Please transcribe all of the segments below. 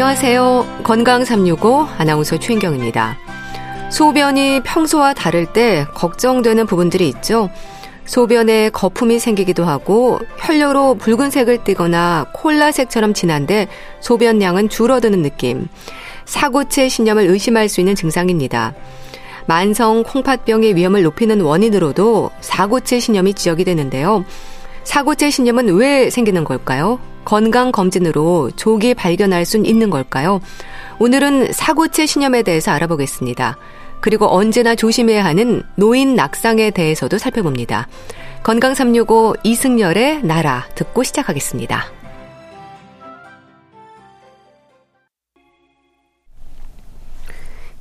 안녕하세요. 건강 365 아나운서 최인경입니다. 소변이 평소와 다를 때 걱정되는 부분들이 있죠. 소변에 거품이 생기기도 하고 혈뇨로 붉은색을 띠거나 콜라색처럼 진한데 소변량은 줄어드는 느낌. 사고체 신염을 의심할 수 있는 증상입니다. 만성 콩팥병의 위험을 높이는 원인으로도 사고체 신염이 지적이 되는데요. 사고체 신염은 왜 생기는 걸까요? 건강검진으로 조기 발견할 수 있는 걸까요? 오늘은 사고체 신염에 대해서 알아보겠습니다. 그리고 언제나 조심해야 하는 노인 낙상에 대해서도 살펴봅니다. 건강 365 이승열의 나라 듣고 시작하겠습니다.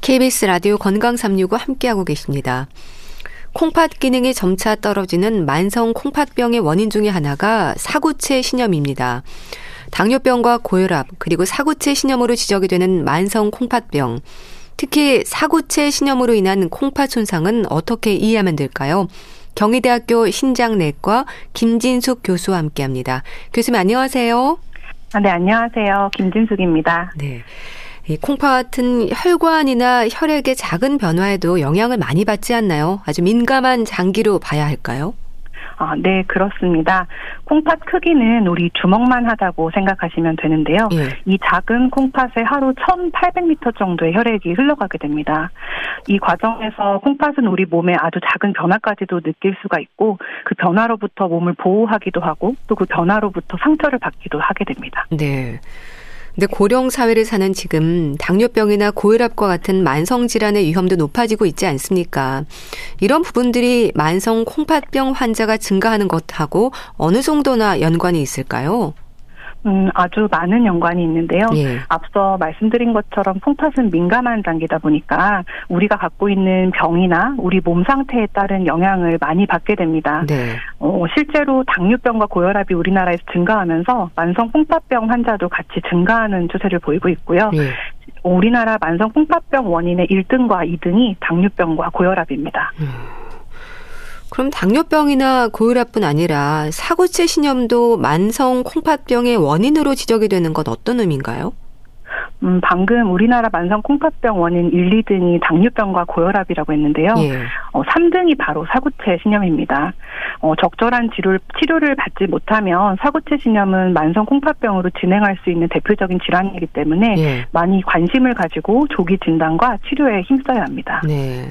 KBS 라디오 건강 365 함께하고 계십니다. 콩팥 기능이 점차 떨어지는 만성 콩팥병의 원인 중의 하나가 사구체 신염입니다. 당뇨병과 고혈압 그리고 사구체 신염으로 지적이 되는 만성 콩팥병. 특히 사구체 신염으로 인한 콩팥 손상은 어떻게 이해하면 될까요? 경희대학교 신장내과 김진숙 교수와 함께 합니다. 교수님 안녕하세요. 아, 네 안녕하세요. 김진숙입니다. 네. 이 콩팥은 혈관이나 혈액의 작은 변화에도 영향을 많이 받지 않나요? 아주 민감한 장기로 봐야 할까요? 아, 네, 그렇습니다. 콩팥 크기는 우리 주먹만 하다고 생각하시면 되는데요. 예. 이 작은 콩팥에 하루 1,800m 정도의 혈액이 흘러가게 됩니다. 이 과정에서 콩팥은 우리 몸에 아주 작은 변화까지도 느낄 수가 있고 그 변화로부터 몸을 보호하기도 하고 또 그 변화로부터 상처를 받기도 하게 됩니다. 네. 근데 고령 사회를 사는 지금 당뇨병이나 고혈압과 같은 만성 질환의 위험도 높아지고 있지 않습니까? 이런 부분들이 만성 콩팥병 환자가 증가하는 것하고 어느 정도나 연관이 있을까요? 음, 아주 많은 연관이 있는데요. 예. 앞서 말씀드린 것처럼 콩팥은 민감한 단계다 보니까 우리가 갖고 있는 병이나 우리 몸 상태에 따른 영향을 많이 받게 됩니다. 네. 어, 실제로 당뇨병과 고혈압이 우리나라에서 증가하면서 만성 콩팥병 환자도 같이 증가하는 추세를 보이고 있고요. 예. 우리나라 만성 콩팥병 원인의 1등과 2등이 당뇨병과 고혈압입니다. 음. 그럼 당뇨병이나 고혈압뿐 아니라 사고체 신염도 만성 콩팥병의 원인으로 지적이 되는 건 어떤 의미인가요? 음, 방금 우리나라 만성 콩팥병 원인 1, 2등이 당뇨병과 고혈압이라고 했는데요. 예. 어, 3등이 바로 사구체 신염입니다. 어, 적절한 치료를, 치료를 받지 못하면 사구체 신염은 만성 콩팥병으로 진행할 수 있는 대표적인 질환이기 때문에 예. 많이 관심을 가지고 조기 진단과 치료에 힘써야 합니다. 네.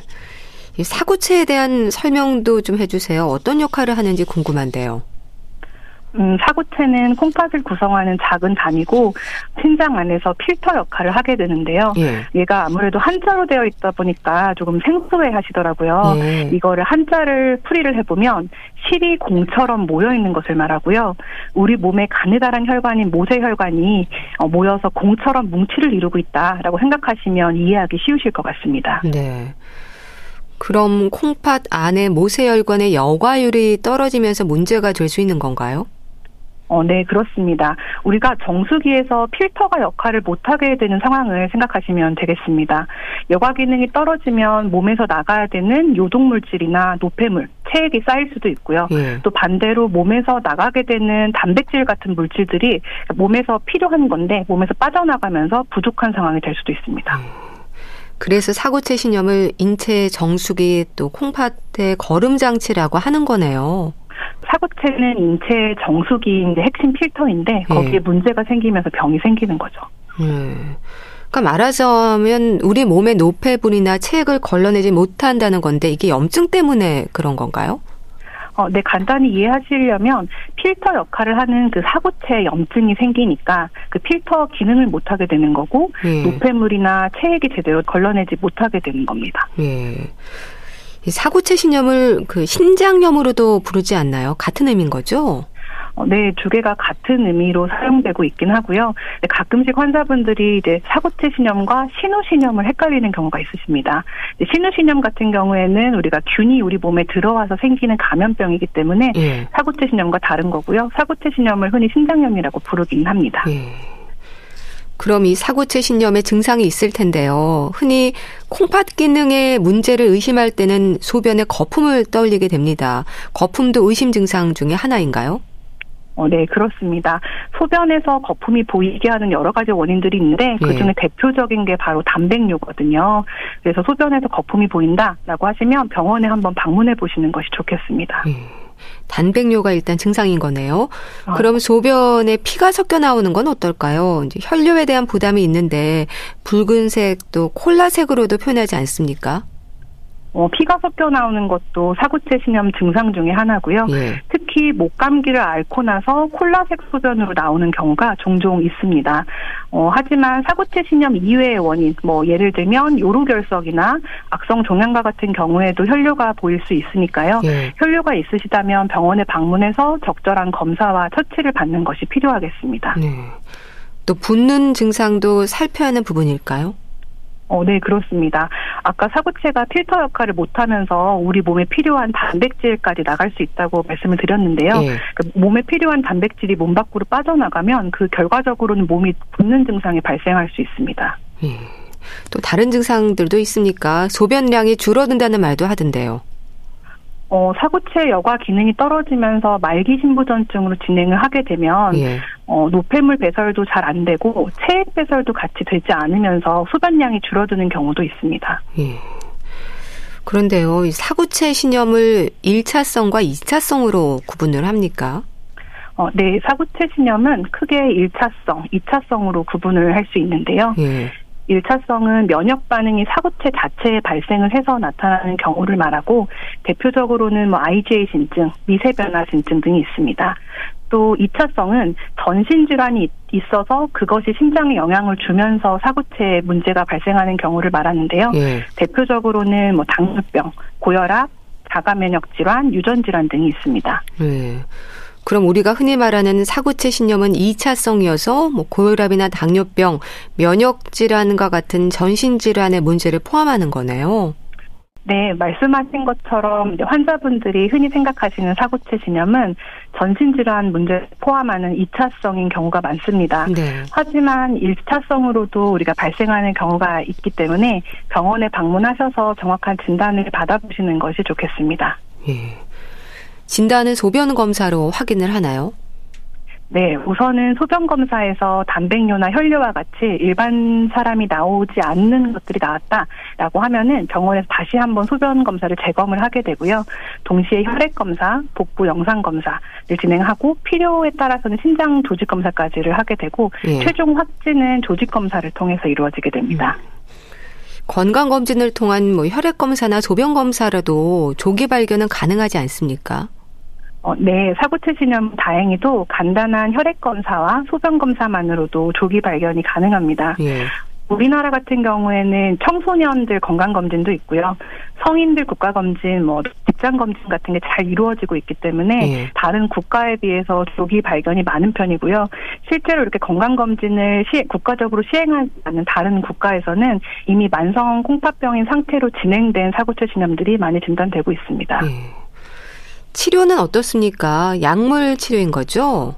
이 사구체에 대한 설명도 좀 해주세요. 어떤 역할을 하는지 궁금한데요. 음, 사구체는 콩팥을 구성하는 작은 단위고 신장 안에서 필터 역할을 하게 되는데요. 예. 얘가 아무래도 한자로 되어 있다 보니까 조금 생소해 하시더라고요. 예. 이거를 한자를 풀이를 해보면 실이 공처럼 모여 있는 것을 말하고요. 우리 몸의 가느다란 혈관인 모세혈관이 어, 모여서 공처럼 뭉치를 이루고 있다라고 생각하시면 이해하기 쉬우실 것 같습니다. 네. 그럼 콩팥 안에 모세혈관의 여과율이 떨어지면서 문제가 될 수 있는 건가요? 어, 네, 그렇습니다. 우리가 정수기에서 필터가 역할을 못하게 되는 상황을 생각하시면 되겠습니다. 여과 기능이 떨어지면 몸에서 나가야 되는 요독물질이나 노폐물, 체액이 쌓일 수도 있고요. 예. 또 반대로 몸에서 나가게 되는 단백질 같은 물질들이 몸에서 필요한 건데 몸에서 빠져나가면서 부족한 상황이 될 수도 있습니다. 예. 그래서 사고체 신염을 인체 정수기 또 콩팥의 거름 장치라고 하는 거네요. 사고체는 인체 정수기인데 핵심 필터인데 거기에 네. 문제가 생기면서 병이 생기는 거죠. 음. 그러니까 말하자면 우리 몸의 노폐물이나 체액을 걸러내지 못한다는 건데 이게 염증 때문에 그런 건가요? 어, 네, 간단히 이해하시려면 필터 역할을 하는 그 사고체 염증이 생기니까 그 필터 기능을 못하게 되는 거고 예. 노폐물이나 체액이 제대로 걸러내지 못하게 되는 겁니다. 예. 사고체 신염을 그 신장염으로도 부르지 않나요? 같은 의미인 거죠? 어, 네, 두 개가 같은 의미로 사용되고 있긴 하고요. 가끔씩 환자분들이 이제 사고체 신염과 신우 신염을 헷갈리는 경우가 있으십니다. 신우 신염 같은 경우에는 우리가 균이 우리 몸에 들어와서 생기는 감염병이기 때문에 예. 사고체 신염과 다른 거고요. 사고체 신염을 흔히 신장염이라고 부르긴 합니다. 예. 그럼 이 사고체 신염의 증상이 있을 텐데요. 흔히 콩팥 기능에 문제를 의심할 때는 소변에 거품을 떠올리게 됩니다. 거품도 의심 증상 중에 하나인가요? 어, 네, 그렇습니다. 소변에서 거품이 보이게 하는 여러 가지 원인들이 있는데 그 중에 예. 대표적인 게 바로 단백뇨거든요. 그래서 소변에서 거품이 보인다라고 하시면 병원에 한번 방문해 보시는 것이 좋겠습니다. 예. 단백뇨가 일단 증상인 거네요. 아. 그럼 소변에 피가 섞여 나오는 건 어떨까요? 이제 혈뇨에 대한 부담이 있는데 붉은색 또 콜라색으로도 표현하지 않습니까? 어, 피가 섞여 나오는 것도 사구체 신염 증상 중의 하나고요. 예. 특히 목 감기를 앓고 나서 콜라색 소변으로 나오는 경우가 종종 있습니다. 어, 하지만 사구체 신염 이외의 원인, 뭐 예를 들면 요로결석이나 악성 종양과 같은 경우에도 혈뇨가 보일 수 있으니까요. 예. 혈뇨가 있으시다면 병원에 방문해서 적절한 검사와 처치를 받는 것이 필요하겠습니다. 네. 또 붓는 증상도 살펴야 하는 부분일까요? 어, 네, 그렇습니다. 아까 사구체가 필터 역할을 못하면서 우리 몸에 필요한 단백질까지 나갈 수 있다고 말씀을 드렸는데요. 예. 그 몸에 필요한 단백질이 몸 밖으로 빠져나가면 그 결과적으로는 몸이 붓는 증상이 발생할 수 있습니다. 예. 또 다른 증상들도 있습니까? 소변량이 줄어든다는 말도 하던데요. 어, 사구체 여과 기능이 떨어지면서 말기 신부전증으로 진행을 하게 되면 예. 어, 노폐물 배설도 잘 안 되고 체액 배설도 같이 되지 않으면서 소변량이 줄어드는 경우도 있습니다. 예. 그런데요, 이 사구체 신염을 1차성과 2차성으로 구분을 합니까? 어, 네, 사구체 신염은 크게 1차성, 2차성으로 구분을 할 수 있는데요. 예. 1차성은 면역 반응이 사구체 자체에 발생을 해서 나타나는 경우를 말하고 대표적으로는 뭐 IgA 신증, 미세 변화 신증 등이 있습니다. 또 2차성은 전신 질환이 있어서 그것이 심장에 영향을 주면서 사구체에 문제가 발생하는 경우를 말하는데요. 예. 대표적으로는 뭐 당뇨병, 고혈압, 자가 면역 질환, 유전 질환 등이 있습니다. 예. 그럼 우리가 흔히 말하는 사구체 신염은 2차성이어서 뭐 고혈압이나 당뇨병, 면역 질환과 같은 전신 질환의 문제를 포함하는 거네요. 네, 말씀하신 것처럼 환자분들이 흔히 생각하시는 사구체 신염은 전신질환 문제를 포함하는 2차성인 경우가 많습니다. 네. 하지만 1차성으로도 우리가 발생하는 경우가 있기 때문에 병원에 방문하셔서 정확한 진단을 받아보시는 것이 좋겠습니다. 예. 진단은 소변 검사로 확인을 하나요? 네, 우선은 소변 검사에서 단백뇨나 혈뇨와 같이 일반 사람이 나오지 않는 것들이 나왔다라고 하면은 병원에서 다시 한번 소변 검사를 재검을 하게 되고요. 동시에 혈액 검사, 복부 영상 검사를 진행하고 필요에 따라서는 신장 조직 검사까지를 하게 되고 예. 최종 확진은 조직 검사를 통해서 이루어지게 됩니다. 음. 건강 검진을 통한 뭐 혈액 검사나 소변 검사라도 조기 발견은 가능하지 않습니까? 어, 네, 사구체 신염 다행히도 간단한 혈액 검사와 소변 검사만으로도 조기 발견이 가능합니다. 예. 우리나라 같은 경우에는 청소년들 건강 검진도 있고요. 성인들 국가 검진, 뭐 직장 검진 같은 게 잘 이루어지고 있기 때문에 예. 다른 국가에 비해서 조기 발견이 많은 편이고요. 실제로 이렇게 건강 검진을 시, 국가적으로 시행하지 않는 다른 국가에서는 이미 만성 콩팥병인 상태로 진행된 사구체 신염들이 많이 진단되고 있습니다. 예. 치료는 어떻습니까? 약물 치료인 거죠?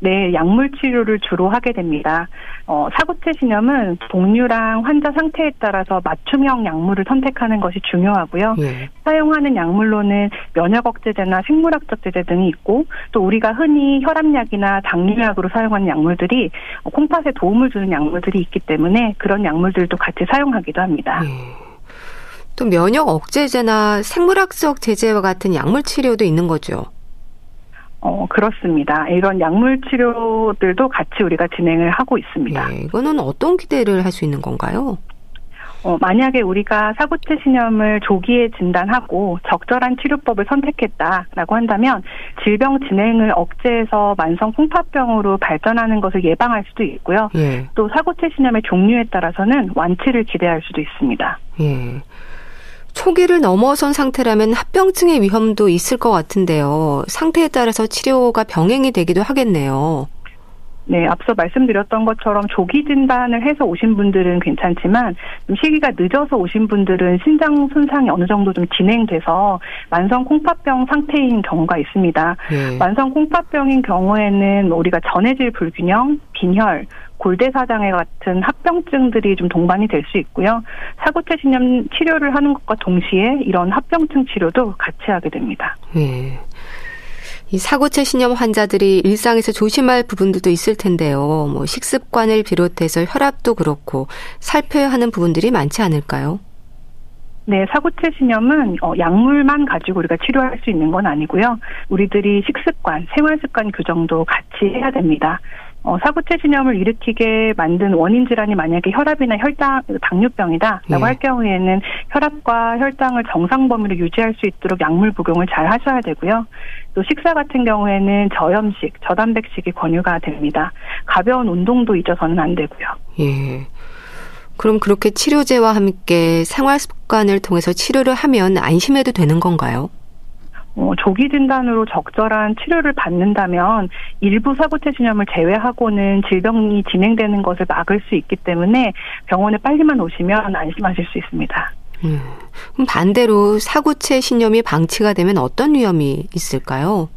네, 약물 치료를 주로 하게 됩니다. 어, 사구체 신염은 동류랑 환자 상태에 따라서 맞춤형 약물을 선택하는 것이 중요하고요. 예. 사용하는 약물로는 면역 억제제나 생물학적 제제 등이 있고 또 우리가 흔히 혈압약이나 당뇨약으로 사용하는 약물들이 콩팥에 도움을 주는 약물들이 있기 때문에 그런 약물들도 같이 사용하기도 합니다. 예. 또 면역 억제제나 생물학적 제제와 같은 약물 치료도 있는 거죠. 어, 그렇습니다. 이런 약물 치료들도 같이 우리가 진행을 하고 있습니다. 네, 이거는 어떤 기대를 할 수 있는 건가요? 어, 만약에 우리가 사구체 신염을 조기에 진단하고 적절한 치료법을 선택했다라고 한다면 질병 진행을 억제해서 만성 콩팥병으로 발전하는 것을 예방할 수도 있고요. 예. 또 사구체 신염의 종류에 따라서는 완치를 기대할 수도 있습니다. 예. 초기를 넘어선 상태라면 합병증의 위험도 있을 것 같은데요. 상태에 따라서 치료가 병행이 되기도 하겠네요. 네, 앞서 말씀드렸던 것처럼 조기 진단을 해서 오신 분들은 괜찮지만 시기가 늦어서 오신 분들은 신장 손상이 어느 정도 좀 진행돼서 만성 콩팥병 상태인 경우가 있습니다. 네. 만성 콩팥병인 경우에는 우리가 전해질 불균형, 빈혈, 골대사장애 같은 합병증들이 좀 동반이 될 수 있고요. 사구체 신염 치료를 하는 것과 동시에 이런 합병증 치료도 같이 하게 됩니다. 네. 이 사고체 신염 환자들이 일상에서 조심할 부분들도 있을 텐데요. 뭐 식습관을 비롯해서 혈압도 그렇고 살펴야 하는 부분들이 많지 않을까요? 네, 사고체 신염은 어, 약물만 가지고 우리가 치료할 수 있는 건 아니고요. 우리들이 식습관, 생활습관 규정도 같이 해야 됩니다. 어, 사고체 신염을 일으키게 만든 원인 질환이 만약에 혈압이나 혈당, 당뇨병이다라고 네. 할 경우에는 혈압과 혈당을 정상 범위로 유지할 수 있도록 약물 복용을 잘 하셔야 되고요. 또 식사 같은 경우에는 저염식, 저단백식이 권유가 됩니다. 가벼운 운동도 잊어서는 안 되고요. 예. 그럼 그렇게 치료제와 함께 생활 습관을 통해서 치료를 하면 안심해도 되는 건가요? 어, 조기 진단으로 적절한 치료를 받는다면 일부 사고체 신염을 제외하고는 질병이 진행되는 것을 막을 수 있기 때문에 병원에 빨리만 오시면 안심하실 수 있습니다. 음, 그럼 반대로 사고체 신염이 방치가 되면 어떤 위험이 있을까요?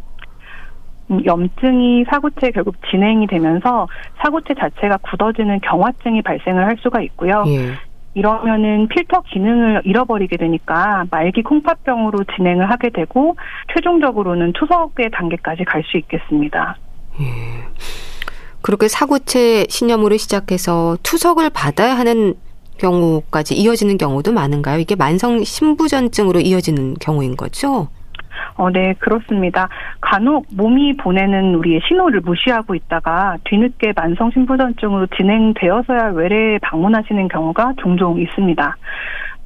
음, 염증이 사고체에 결국 진행이 되면서 사고체 자체가 굳어지는 경화증이 발생을 할 수가 있고요. 예. 이러면은 필터 기능을 잃어버리게 되니까 말기 콩팥병으로 진행을 하게 되고 최종적으로는 투석의 단계까지 갈 수 있겠습니다. 예. 그렇게 사고체 신염으로 시작해서 투석을 받아야 하는 경우까지 이어지는 경우도 많은가요? 이게 만성 신부전증으로 이어지는 경우인 거죠? 어, 네, 그렇습니다. 간혹 몸이 보내는 우리의 신호를 무시하고 있다가 뒤늦게 만성 신부전증으로 진행되어서야 외래에 방문하시는 경우가 종종 있습니다.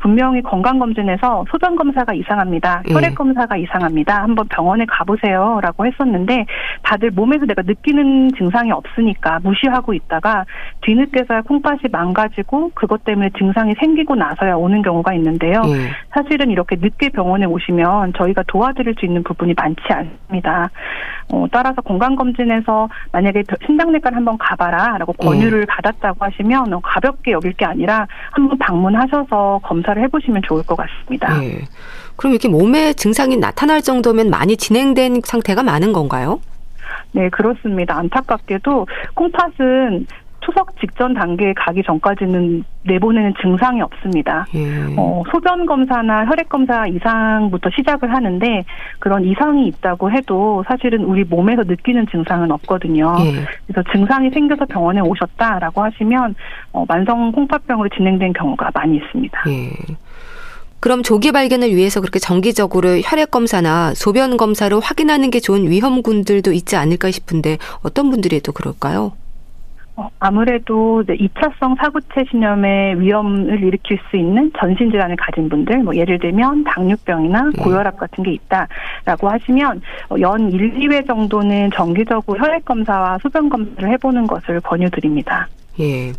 분명히 건강검진에서 소변검사가 이상합니다. 예. 혈액검사가 이상합니다. 한번 병원에 가보세요. 라고 했었는데 다들 몸에서 내가 느끼는 증상이 없으니까 무시하고 있다가 뒤늦게서야 콩팥이 망가지고 그것 때문에 증상이 생기고 나서야 오는 경우가 있는데요. 예. 사실은 이렇게 늦게 병원에 오시면 저희가 도와드릴 수 있는 부분이 많지 않습니다. 어, 따라서 건강검진에서 만약에 신장내과를 한번 가봐라 라고 권유를 예. 받았다고 하시면 가볍게 여길 게 아니라 한번 방문하셔서 검사 검사를 해보시면 좋을 것 같습니다. 네. 그럼 이렇게 몸에 증상이 나타날 정도면 많이 진행된 상태가 많은 건가요? 네, 그렇습니다. 안타깝게도 콩팥은 투석 직전 단계에 가기 전까지는 내보내는 증상이 없습니다. 예. 어, 소변 검사나 혈액 검사 이상부터 시작을 하는데 그런 이상이 있다고 해도 사실은 우리 몸에서 느끼는 증상은 없거든요. 예. 그래서 증상이 생겨서 병원에 오셨다라고 하시면 어, 만성 콩팥병으로 진행된 경우가 많이 있습니다. 예. 그럼 조기 발견을 위해서 그렇게 정기적으로 혈액 검사나 소변 검사를 확인하는 게 좋은 위험군들도 있지 않을까 싶은데 어떤 분들이 또 그럴까요? 어, 아무래도 2차성 사구체 신염의 위험을 일으킬 수 있는 전신 질환을 가진 분들, 뭐 예를 들면 당뇨병이나 네. 고혈압 같은 게 있다라고 하시면 어, 연 1, 2회 정도는 정기적으로 혈액 검사와 소변 검사를 해보는 것을 권유드립니다. 예.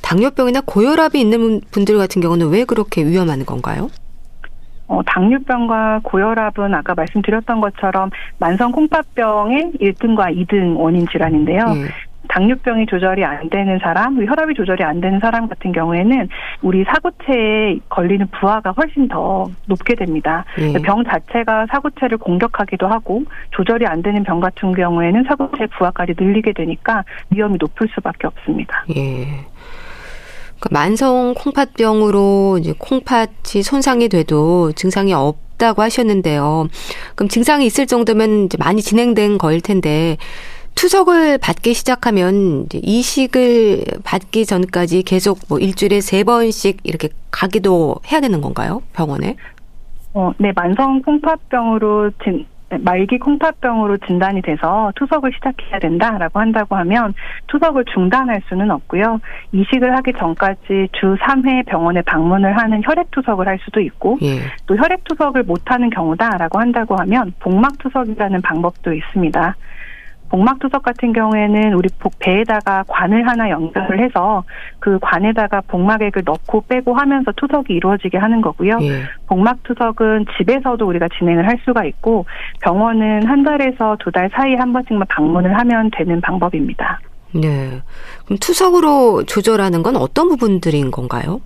당뇨병이나 고혈압이 있는 분들 같은 경우는 왜 그렇게 위험한 건가요? 어, 당뇨병과 고혈압은 아까 말씀드렸던 것처럼 만성 콩팥병의 1등과 2등 원인 질환인데요. 네. 당뇨병이 조절이 안 되는 사람, 혈압이 조절이 안 되는 사람 같은 경우에는 우리 사고체에 걸리는 부하가 훨씬 더 높게 됩니다. 예. 병 자체가 사고체를 공격하기도 하고 조절이 안 되는 병 같은 경우에는 사고체 부하까지 늘리게 되니까 위험이 높을 수밖에 없습니다. 예. 그러니까 만성 콩팥병으로 이제 콩팥이 손상이 돼도 증상이 없다고 하셨는데요. 그럼 증상이 있을 정도면 이제 많이 진행된 거일 텐데 투석을 받기 시작하면 이식을 받기 전까지 계속 뭐 일주일에 세 번씩 이렇게 가기도 해야 되는 건가요? 병원에? 어, 네, 만성 콩팥병으로 진, 말기 콩팥병으로 진단이 돼서 투석을 시작해야 된다라고 한다고 하면 투석을 중단할 수는 없고요. 이식을 하기 전까지 주 3회 병원에 방문을 하는 혈액 투석을 할 수도 있고 예. 또 혈액 투석을 못 하는 경우다라고 한다고 하면 복막 투석이라는 방법도 있습니다. 복막투석 같은 경우에는 우리 배에다가 관을 하나 연결을 해서 그 관에다가 복막액을 넣고 빼고 하면서 투석이 이루어지게 하는 거고요. 예. 복막투석은 집에서도 우리가 진행을 할 수가 있고 병원은 한 달에서 두 달 사이에 한 번씩만 방문을 하면 되는 방법입니다. 네. 그럼 투석으로 조절하는 건 어떤 부분들인 건가요?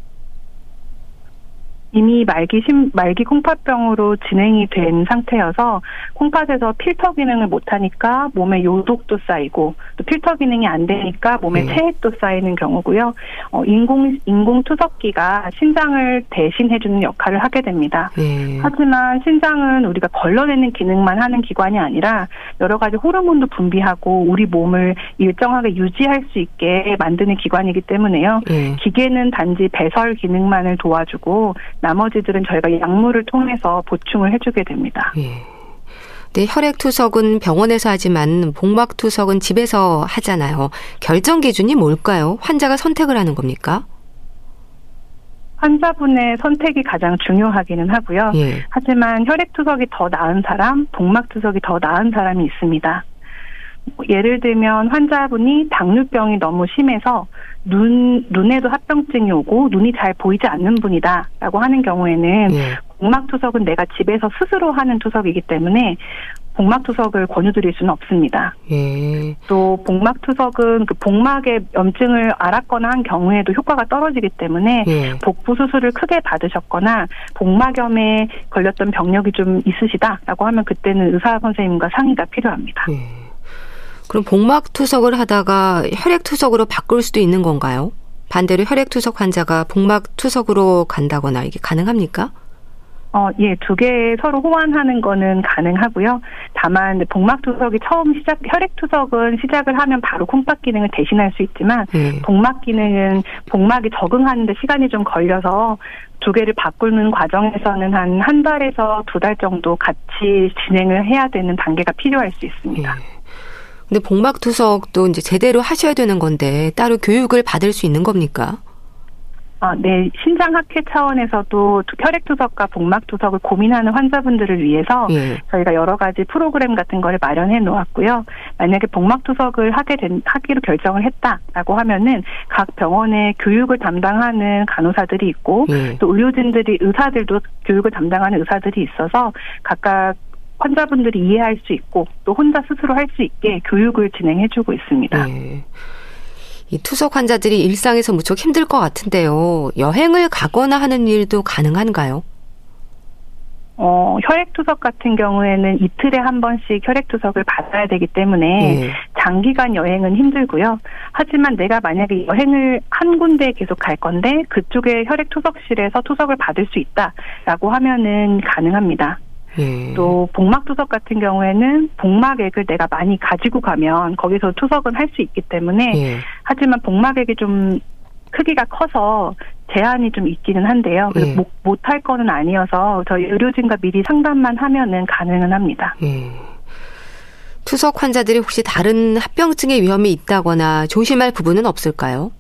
이미 말기 심, 말기 콩팥병으로 진행이 된 상태여서 콩팥에서 필터 기능을 못하니까 몸에 요독도 쌓이고 또 필터 기능이 안 되니까 몸에 네. 체액도 쌓이는 경우고요. 어, 인공 인공 투석기가 신장을 대신해주는 역할을 하게 됩니다. 네. 하지만 신장은 우리가 걸러내는 기능만 하는 기관이 아니라 여러 가지 호르몬도 분비하고 우리 몸을 일정하게 유지할 수 있게 만드는 기관이기 때문에요. 네. 기계는 단지 배설 기능만을 도와주고 나머지들은 저희가 약물을 통해서 보충을 해주게 됩니다. 예. 네, 혈액 투석은 병원에서 하지만 복막 투석은 집에서 하잖아요. 결정 기준이 뭘까요? 환자가 선택을 하는 겁니까? 환자분의 선택이 가장 중요하기는 하고요. 예. 하지만 혈액 투석이 더 나은 사람, 복막 투석이 더 나은 사람이 있습니다. 예를 들면 환자분이 당뇨병이 너무 심해서 눈 눈에도 합병증이 오고 눈이 잘 보이지 않는 분이다라고 하는 경우에는 예. 복막 투석은 내가 집에서 스스로 하는 투석이기 때문에 복막 투석을 권유드릴 수는 없습니다. 예. 또 복막 투석은 그 복막의 염증을 앓았거나 한 경우에도 효과가 떨어지기 때문에 예. 복부 수술을 크게 받으셨거나 복막염에 걸렸던 병력이 좀 있으시다라고 하면 그때는 의사 선생님과 상의가 필요합니다. 예. 그럼 복막 투석을 하다가 혈액 투석으로 바꿀 수도 있는 건가요? 반대로 혈액 투석 환자가 복막 투석으로 간다거나 이게 가능합니까? 어, 예, 두 개 서로 호환하는 거는 가능하고요. 다만 복막 투석이 처음 시작 혈액 투석은 시작을 하면 바로 콩팥 기능을 대신할 수 있지만 네. 복막 기능은 복막이 적응하는데 시간이 좀 걸려서 두 개를 바꾸는 과정에서는 한한 달에서 두 달 정도 같이 진행을 해야 되는 단계가 필요할 수 있습니다. 네. 근데 복막 투석도 이제 제대로 하셔야 되는 건데 따로 교육을 받을 수 있는 겁니까? 아, 네. 신장학회 차원에서도 혈액투석과 복막투석을 고민하는 환자분들을 위해서 예. 저희가 여러 가지 프로그램 같은 거를 마련해 놓았고요. 만약에 복막투석을 하게 된, 하기로 결정을 했다라고 하면은 각 병원의 교육을 담당하는 간호사들이 있고 예. 또 의료진들이 의사들도 교육을 담당하는 의사들이 있어서 각각 환자분들이 이해할 수 있고 또 혼자 스스로 할 수 있게 교육을 진행해주고 있습니다. 네. 이 투석 환자들이 일상에서 무척 힘들 것 같은데요. 여행을 가거나 하는 일도 가능한가요? 어, 혈액투석 같은 경우에는 이틀에 한 번씩 혈액투석을 받아야 되기 때문에 네. 장기간 여행은 힘들고요. 하지만 내가 만약에 여행을 한 군데에 계속 갈 건데 그쪽에 혈액투석실에서 투석을 받을 수 있다라고 하면은 가능합니다. 예. 또 복막 투석 같은 경우에는 복막액을 내가 많이 가지고 가면 거기서 투석은 할 수 있기 때문에 예. 하지만 복막액이 좀 크기가 커서 제한이 좀 있기는 한데요. 예. 못, 못할 거는 아니어서 저희 의료진과 미리 상담만 하면은 가능은 합니다. 예. 투석 환자들이 혹시 다른 합병증의 위험이 있다거나 조심할 부분은 없을까요?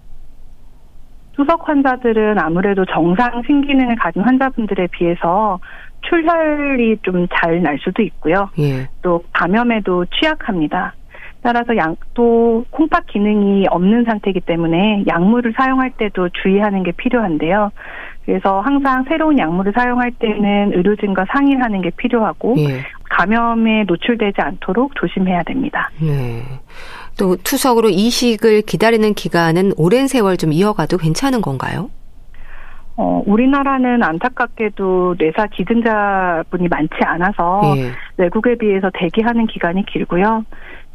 투석 환자들은 아무래도 정상 신기능을 가진 환자분들에 비해서 출혈이 좀 잘 날 수도 있고요. 예. 또 감염에도 취약합니다. 따라서 양, 또 콩팥 기능이 없는 상태이기 때문에 약물을 사용할 때도 주의하는 게 필요한데요. 그래서 항상 새로운 약물을 사용할 때는 의료진과 상의를 하는 게 필요하고 예. 감염에 노출되지 않도록 조심해야 됩니다. 네. 또 투석으로 이식을 기다리는 기간은 오랜 세월 좀 이어가도 괜찮은 건가요? 어, 우리나라는 안타깝게도 뇌사 기증자분이 많지 않아서 예. 외국에 비해서 대기하는 기간이 길고요.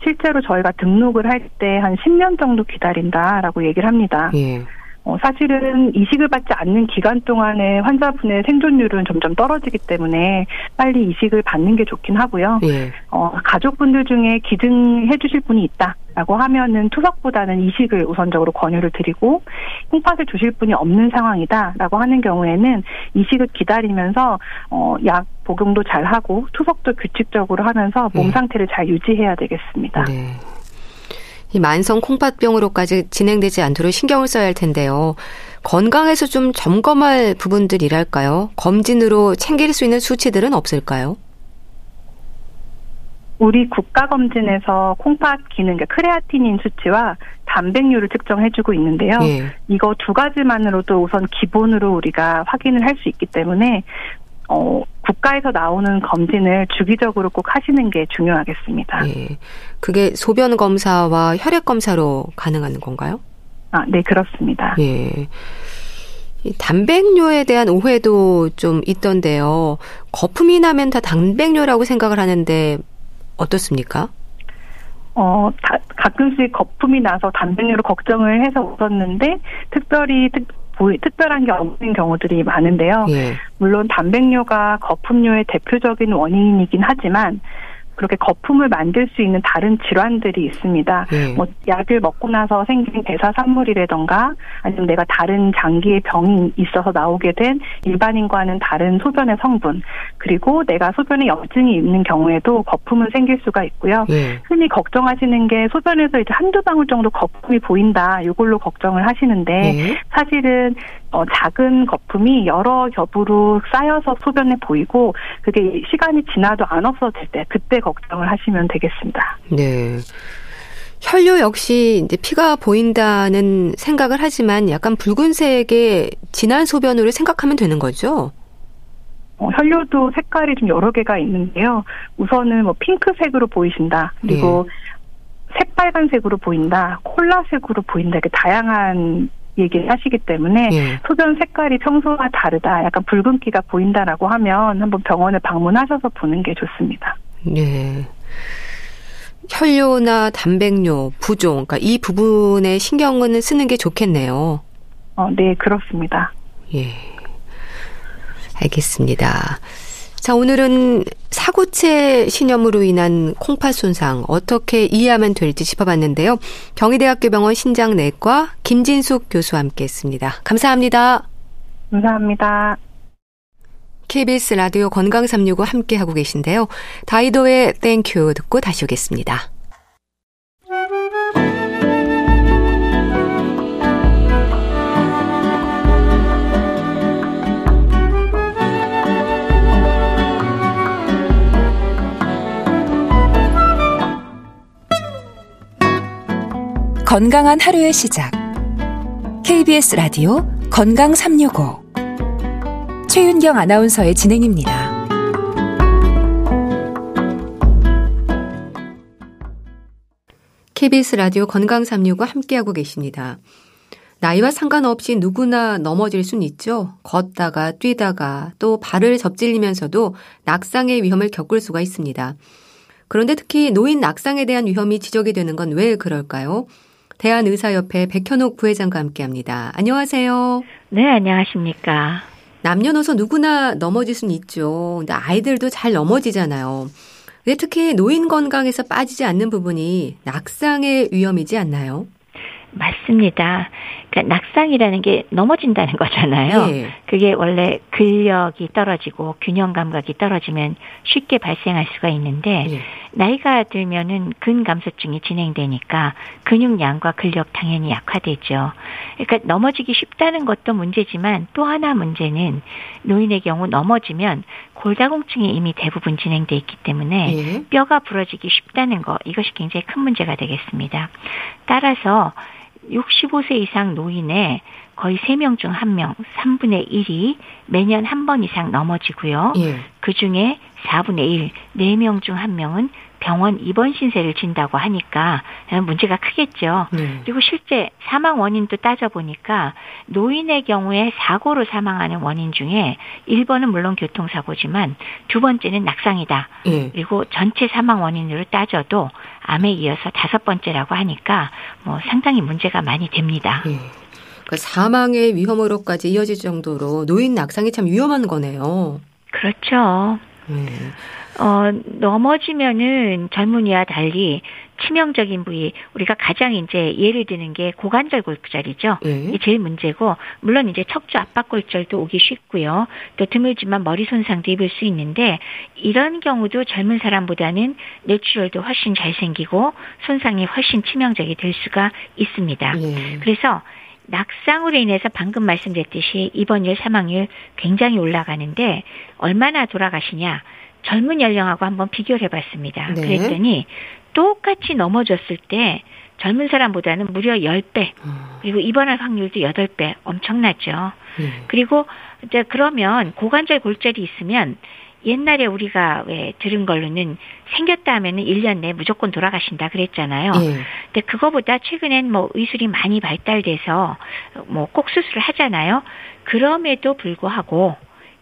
실제로 저희가 등록을 할 때 한 10년 정도 기다린다라고 얘기를 합니다. 예. 어, 사실은 이식을 받지 않는 기간 동안에 환자분의 생존율은 점점 떨어지기 때문에 빨리 이식을 받는 게 좋긴 하고요. 예. 어, 가족분들 중에 기증해 주실 분이 있다라고 하면은 투석보다는 이식을 우선적으로 권유를 드리고 콩팥을 주실 분이 없는 상황이다라고 하는 경우에는 이식을 기다리면서 어, 약 복용도 잘 하고 투석도 규칙적으로 하면서 몸 예. 상태를 잘 유지해야 되겠습니다. 네. 이 만성 콩팥병으로까지 진행되지 않도록 신경을 써야 할 텐데요. 건강에서 좀 점검할 부분들이랄까요? 검진으로 챙길 수 있는 수치들은 없을까요? 우리 국가검진에서 콩팥 기능, 그러니까 크레아티닌 수치와 단백률을 측정해주고 있는데요. 예. 이거 두 가지만으로도 우선 기본으로 우리가 확인을 할 수 있기 때문에 어, 국가에서 나오는 검진을 주기적으로 꼭 하시는 게 중요하겠습니다. 예. 그게 소변 검사와 혈액 검사로 가능한 건가요? 아, 네, 그렇습니다. 예. 단백뇨에 대한 오해도 좀 있던데요. 거품이 나면 다 단백뇨라고 생각을 하는데 어떻습니까? 어, 다, 가끔씩 거품이 나서 단백뇨로 걱정을 해서 웃었는데, 특별히 특, 보이, 특별한 게 없는 경우들이 많은데요. 예. 물론 단백뇨가 거품뇨의 대표적인 원인이긴 하지만 그렇게 거품을 만들 수 있는 다른 질환들이 있습니다. 네. 뭐 약을 먹고 나서 생긴 대사 산물이라던가 아니면 내가 다른 장기의 병이 있어서 나오게 된 일반인과는 다른 소변의 성분 그리고 내가 소변에 염증이 있는 경우에도 거품은 생길 수가 있고요. 네. 흔히 걱정하시는 게 소변에서 이제 한두 방울 정도 거품이 보인다. 이걸로 걱정을 하시는데 네. 사실은 어, 작은 거품이 여러 겹으로 쌓여서 소변에 보이고 그게 시간이 지나도 안 없어질 때 그때 걱정을 하시면 되겠습니다. 네. 혈뇨 역시 이제 피가 보인다는 생각을 하지만 약간 붉은색의 진한 소변으로 생각하면 되는 거죠? 어, 혈뇨도 색깔이 좀 여러 개가 있는데요. 우선은 뭐 핑크색으로 보이신다. 그리고 네. 새빨간색으로 보인다. 콜라색으로 보인다. 이렇게 다양한 얘기를 하시기 때문에 예. 소변 색깔이 평소와 다르다, 약간 붉은기가 보인다라고 하면 한번 병원에 방문하셔서 보는 게 좋습니다. 네. 혈뇨나 단백뇨, 부종, 그러니까 이 부분에 신경을 쓰는 게 좋겠네요. 어, 네, 그렇습니다. 예. 알겠습니다. 자, 오늘은 사구체 신염으로 인한 콩팥 손상 어떻게 이해하면 될지 짚어봤는데요. 경희대학교 병원 신장내과 김진숙 교수와 함께 했습니다. 감사합니다. 감사합니다. KBS 라디오 건강 365 함께 하고 계신데요. 다이도의 Thank You 듣고 다시 오겠습니다. 건강한 하루의 시작. KBS 라디오 건강 365. 최윤경 아나운서의 진행입니다. KBS 라디오 건강 365 함께하고 계십니다. 나이와 상관없이 누구나 넘어질 순 있죠. 걷다가 뛰다가 또 발을 접질리면서도 낙상의 위험을 겪을 수가 있습니다. 그런데 특히 노인 낙상에 대한 위험이 지적이 되는 건 왜 그럴까요? 대한의사협회 백현옥 부회장과 함께합니다. 안녕하세요. 네, 안녕하십니까. 남녀노소 누구나 넘어질 수는 있죠. 근데 아이들도 잘 넘어지잖아요. 왜 특히 노인 건강에서 빠지지 않는 부분이 낙상의 위험이지 않나요? 맞습니다. 그러니까 낙상이라는 게 넘어진다는 거잖아요. 예. 그게 원래 근력이 떨어지고 균형 감각이 떨어지면 쉽게 발생할 수가 있는데 예. 나이가 들면은 근감소증이 진행되니까 근육량과 근력 당연히 약화되죠. 그러니까 넘어지기 쉽다는 것도 문제지만 또 하나 문제는 노인의 경우 넘어지면 골다공증이 이미 대부분 진행돼 있기 때문에 예. 뼈가 부러지기 쉽다는 거 이것이 굉장히 큰 문제가 되겠습니다. 따라서 65세 이상 노인의 거의 3명 중 1명, 3분의 1이 매년 한 번 이상 넘어지고요. 예. 그 중에 4분의 1, 4명 중 1명은 병원 입원 신세를 진다고 하니까 문제가 크겠죠. 네. 그리고 실제 사망 원인도 따져보니까 노인의 경우에 사고로 사망하는 원인 중에 1번은 물론 교통사고지만 두 번째는 낙상이다. 네. 그리고 전체 사망 원인으로 따져도 암에 이어서 다섯 번째라고 하니까 뭐 상당히 문제가 많이 됩니다. 네. 그러니까 사망의 위험으로까지 이어질 정도로 노인 낙상이 참 위험한 거네요. 그렇죠. 네. 어, 넘어지면은 젊은이와 달리 치명적인 부위 우리가 가장 이제 예를 드는 게 고관절 골절이죠. 네. 이게 제일 문제고 물론 이제 척추 압박 골절도 오기 쉽고요. 또 드물지만 머리 손상도 입을 수 있는데 이런 경우도 젊은 사람보다는 뇌출혈도 훨씬 잘 생기고 손상이 훨씬 치명적이 될 수가 있습니다. 네. 그래서 낙상으로 인해서 방금 말씀드렸듯이 입원율, 사망률 굉장히 올라가는데 얼마나 돌아가시냐? 젊은 연령하고 한번 비교를 해봤습니다. 네. 그랬더니 똑같이 넘어졌을 때 젊은 사람보다는 무려 10배, 어. 그리고 입원할 확률도 8배, 엄청나죠. 네. 그리고 이제 그러면 고관절 골절이 있으면 옛날에 우리가 왜 들은 걸로는 생겼다 하면은 1년 내에 무조건 돌아가신다 그랬잖아요. 예. 근데 그거보다 최근엔 뭐 의술이 많이 발달돼서 뭐 꼭 수술을 하잖아요. 그럼에도 불구하고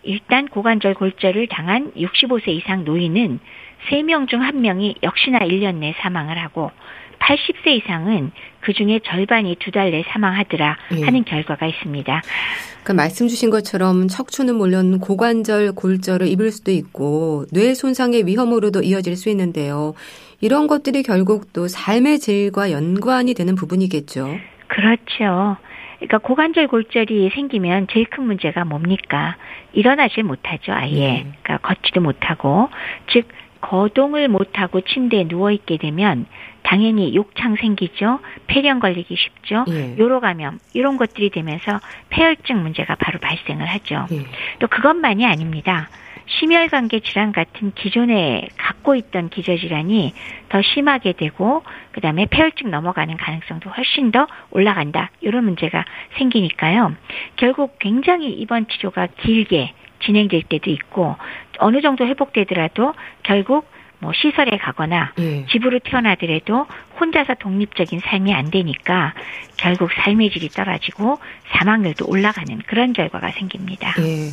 일단 고관절 골절을 당한 65세 이상 노인은 3명 중 1명이 역시나 1년 내 사망을 하고 80세 이상은 그 중에 절반이 두 달 내 사망하더라 예. 하는 결과가 있습니다. 그 말씀 주신 것처럼 척추는 물론 고관절 골절을 입을 수도 있고 뇌 손상의 위험으로도 이어질 수 있는데요. 이런 것들이 결국 또 삶의 질과 연관이 되는 부분이겠죠. 그렇죠. 그러니까 고관절 골절이 생기면 제일 큰 문제가 뭡니까? 일어나질 못하죠, 아예. 네. 그러니까 걷지도 못하고, 즉 거동을 못하고 침대에 누워 있게 되면 당연히 욕창 생기죠. 폐렴 걸리기 쉽죠. 예. 요로 감염 이런 것들이 되면서 폐혈증 문제가 바로 발생을 하죠. 예. 또 그것만이 아닙니다. 심혈관계 질환 같은 기존에 갖고 있던 기저 질환이 더 심하게 되고 그다음에 폐혈증 넘어가는 가능성도 훨씬 더 올라간다. 이런 문제가 생기니까요. 결국 굉장히 입원 치료가 길게 진행될 때도 있고 어느 정도 회복되더라도 결국 뭐 시설에 가거나 예. 집으로 태어나더라도 혼자서 독립적인 삶이 안 되니까 결국 삶의 질이 떨어지고 사망률도 올라가는 그런 결과가 생깁니다. 예.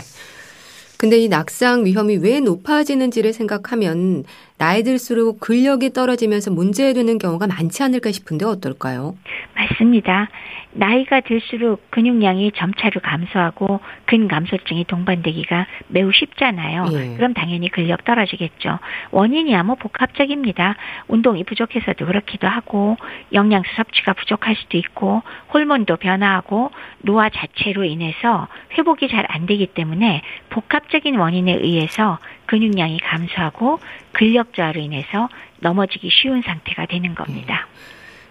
근데 이 낙상 위험이 왜 높아지는지를 생각하면 나이 들수록 근력이 떨어지면서 문제되는 경우가 많지 않을까 싶은데 어떨까요? 맞습니다. 나이가 들수록 근육량이 점차로 감소하고 근감소증이 동반되기가 매우 쉽잖아요. 예. 그럼 당연히 근력 떨어지겠죠. 원인이야 뭐 복합적입니다. 운동이 부족해서도 그렇기도 하고 영양소 섭취가 부족할 수도 있고 호르몬도 변화하고 노화 자체로 인해서 회복이 잘 안 되기 때문에 복합적인 원인에 의해서 근육량이 감소하고 근력 저하로 인해서 넘어지기 쉬운 상태가 되는 겁니다.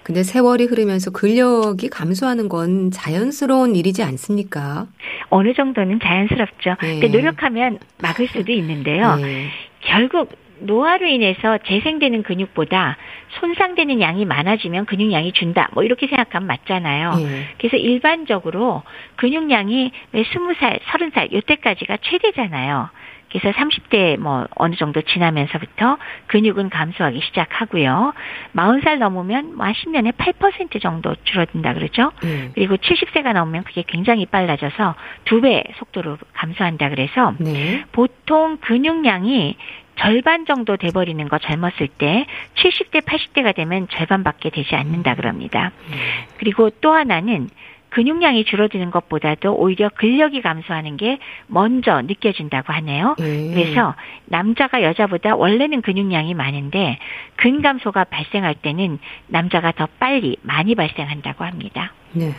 근데 세월이 흐르면서 근력이 감소하는 건 자연스러운 일이지 않습니까? 어느 정도는 자연스럽죠. 네. 근데 노력하면 막을 수도 있는데요. 네. 결국 노화로 인해서 재생되는 근육보다 손상되는 양이 많아지면 근육량이 준다. 뭐 이렇게 생각하면 맞잖아요. 네. 그래서 일반적으로 근육량이 왜 스무 살, 서른 살 요때까지가 최대잖아요. 그래서 30대 뭐 어느 정도 지나면서부터 근육은 감소하기 시작하고요. 40살 넘으면 뭐한 10년에 8% 정도 줄어든다 그러죠. 네. 그리고 70세가 넘으면 그게 굉장히 빨라져서 두 배 속도로 감소한다 그래서 네. 보통 근육량이 절반 정도 돼버리는 거 젊었을 때 70대, 80대가 되면 절반밖에 되지 않는다 그럽니다. 음. 그리고 또 하나는 근육량이 줄어드는 것보다도 오히려 근력이 감소하는 게 먼저 느껴진다고 하네요. 음. 그래서 남자가 여자보다 원래는 근육량이 많은데 근감소가 발생할 때는 남자가 더 빨리 많이 발생한다고 합니다. 네.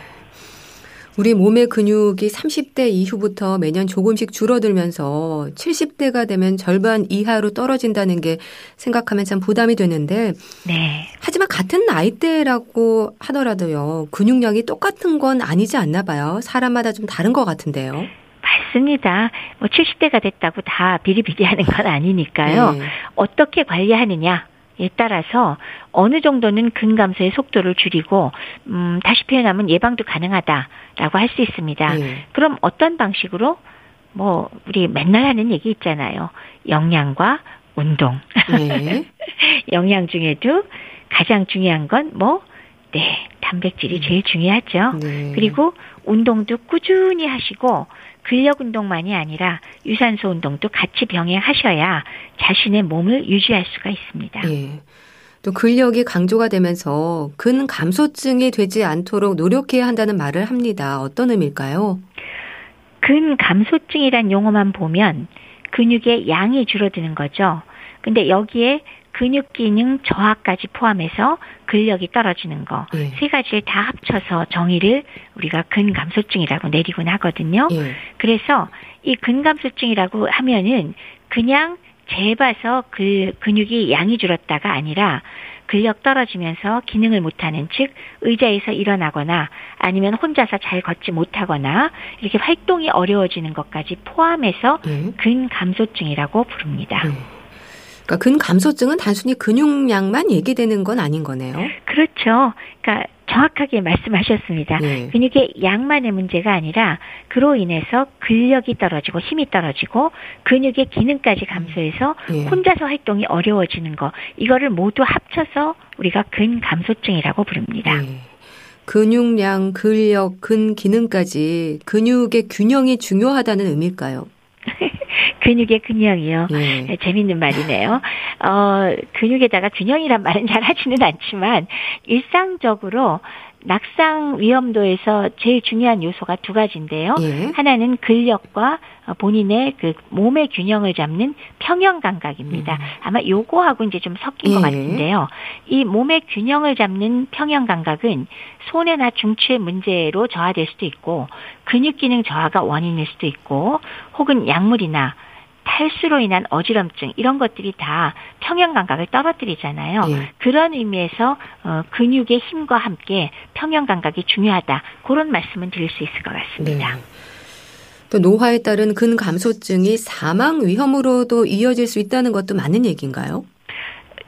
우리 몸의 근육이 30대 이후부터 매년 조금씩 줄어들면서 70대가 되면 절반 이하로 떨어진다는 게 생각하면 참 부담이 되는데 네. 하지만 같은 나이대라고 하더라도요. 근육량이 똑같은 건 아니지 않나 봐요. 사람마다 좀 다른 것 같은데요. 맞습니다. 뭐 70대가 됐다고 다 비리비리하는 건 아니니까요. 네. 어떻게 관리하느냐 에 따라서 어느 정도는 근 감소의 속도를 줄이고 음 다시 표현하면 예방도 가능하다라고 할 수 있습니다. 네. 그럼 어떤 방식으로 뭐 우리 맨날 하는 얘기 있잖아요. 영양과 운동. 네. 영양 중에도 가장 중요한 건 뭐 네, 단백질이 제일 중요하죠. 네. 그리고 운동도 꾸준히 하시고 근력 운동만이 아니라 유산소 운동도 같이 병행하셔야 자신의 몸을 유지할 수가 있습니다. 예. 또 근력이 강조가 되면서 근 감소증이 되지 않도록 노력해야 한다는 말을 합니다. 어떤 의미일까요? 근 감소증이란 용어만 보면 근육의 양이 줄어드는 거죠. 근데 여기에 근육 기능 저하까지 포함해서 근력이 떨어지는 거세 예. 가지를 다 합쳐서 정의를 우리가 근감소증이라고 내리곤 하거든요. 예. 그래서 이 근감소증이라고 하면은 그냥 재봐서 그 근육이 양이 줄었다가 아니라 근력 떨어지면서 기능을 못하는 즉 의자에서 일어나거나 아니면 혼자서 잘 걷지 못하거나 이렇게 활동이 어려워지는 것까지 포함해서 예. 근감소증이라고 부릅니다. 예. 그러니까 근감소증은 단순히 근육량만 얘기되는 건 아닌 거네요. 그렇죠. 그러니까 정확하게 말씀하셨습니다. 네. 근육의 양만의 문제가 아니라 그로 인해서 근력이 떨어지고 힘이 떨어지고 근육의 기능까지 감소해서 네. 혼자서 활동이 어려워지는 거 이거를 모두 합쳐서 우리가 근감소증이라고 부릅니다. 네. 근육량, 근력, 근기능까지 근육의 균형이 중요하다는 의미일까요? 근육의 균형이요. 네. 네. 재밌는 말이네요. 어, 근육에다가 균형이란 말은 잘 하지는 않지만 일상적으로 낙상 위험도에서 제일 중요한 요소가 두 가지인데요. 예. 하나는 근력과 본인의 그 몸의 균형을 잡는 평형 감각입니다. 음. 아마 요거하고 이제 좀 섞인 예. 것 같은데요. 이 몸의 균형을 잡는 평형 감각은 손해나 중추의 문제로 저하될 수도 있고 근육 기능 저하가 원인일 수도 있고 혹은 약물이나 탈수로 인한 어지럼증 이런 것들이 다 평형 감각을 떨어뜨리잖아요. 예. 그런 의미에서 어, 근육의 힘과 함께 평형 감각이 중요하다. 그런 말씀은 드릴 수 있을 것 같습니다. 네. 또 노화에 따른 근감소증이 사망 위험으로도 이어질 수 있다는 것도 맞는 얘기인가요?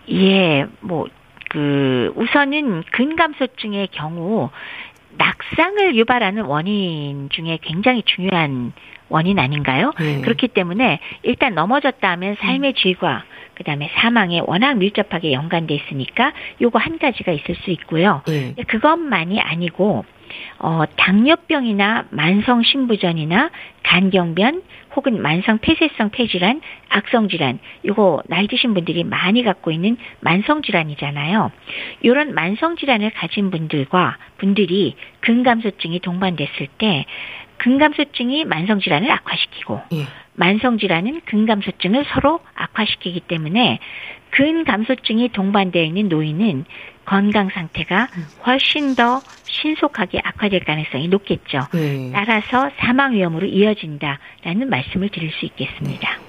예, 뭐, 그, 우선은 근감소증의 경우 낙상을 유발하는 원인 중에 굉장히 중요한 원인 아닌가요? 네. 그렇기 때문에 일단 넘어졌다 하면 삶의 질과 그다음에 사망에 워낙 밀접하게 연관돼 있으니까 요거 한 가지가 있을 수 있고요. 네. 그것만이 아니고 어 당뇨병이나 만성 신부전이나 간경변 혹은 만성 폐쇄성 폐질환, 악성 질환 요거 나이 드신 분들이 많이 갖고 있는 만성 질환이잖아요. 요런 만성 질환을 가진 분들과 분들이 근감소증이 동반됐을 때 근감소증이 만성 질환을 악화시키고 예. 만성 질환은 근감소증을 서로 악화시키기 때문에 근감소증이 동반되어 있는 노인은 건강 상태가 훨씬 더 신속하게 악화될 가능성이 높겠죠. 예. 따라서 사망 위험으로 이어진다라는 말씀을 드릴 수 있겠습니다.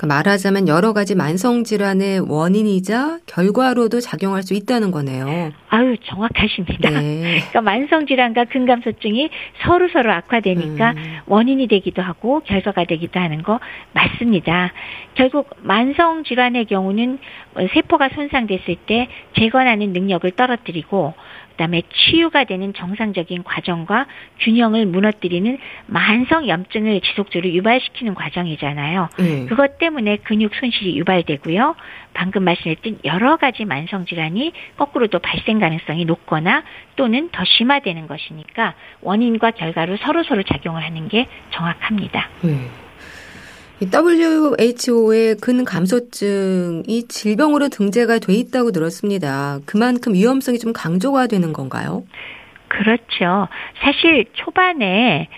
그러니까 말하자면 여러 가지 만성 질환의 원인이자 결과로도 작용할 수 있다는 거네요. 아유 정확하십니다. 네. 그러니까 만성 질환과 근감소증이 서로 서로 악화되니까 음. 원인이 되기도 하고 결과가 되기도 하는 거 맞습니다. 결국 만성 질환의 경우는 세포가 손상됐을 때 재건하는 능력을 떨어뜨리고 그다음에 치유가 되는 정상적인 과정과 균형을 무너뜨리는 만성 염증을 지속적으로 유발시키는 과정이잖아요. 네. 그것 때문에 근육 손실이 유발되고요. 방금 말씀했던 여러 가지 만성 질환이 거꾸로 도 발생 가능성이 높거나 또는 더 심화되는 것이니까 원인과 결과로 서로 서로 작용을 하는 게 정확합니다. 네. WHO의 근 감소증이 질병으로 등재가 돼 있다고 들었습니다. 그만큼 위험성이 좀 강조가 되는 건가요? 그렇죠. 사실 초반에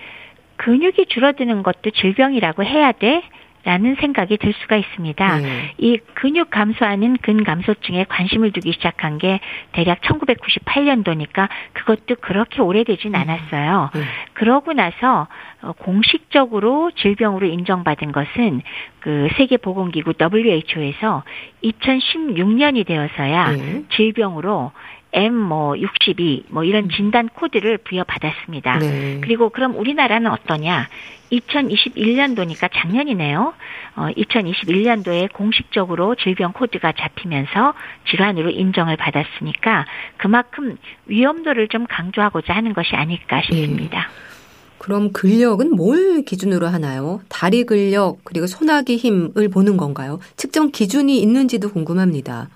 근육이 줄어드는 것도 질병이라고 해야 돼? 라는 생각이 들 수가 있습니다. 네. 이 근육 감소하는 근감소증에 관심을 두기 시작한 게 대략 1998년도니까 그것도 그렇게 오래되진 음. 않았어요. 네. 그러고 나서 어, 공식적으로 질병으로 인정받은 것은 그 세계보건기구 WHO에서 2016년이 되어서야 네. 질병으로 M 뭐 62, 뭐 이런 음. 진단 코드를 부여받았습니다. 네. 그리고 그럼 우리나라는 어떠냐? 2021년도니까 작년이네요. 어, 2021년도에 공식적으로 질병 코드가 잡히면서 질환으로 인정을 받았으니까 그만큼 위험도를 좀 강조하고자 하는 것이 아닐까 싶습니다. 네. 그럼 근력은 뭘 기준으로 하나요? 다리 근력 그리고 소나기 힘을 보는 건가요? 측정 기준이 있는지도 궁금합니다.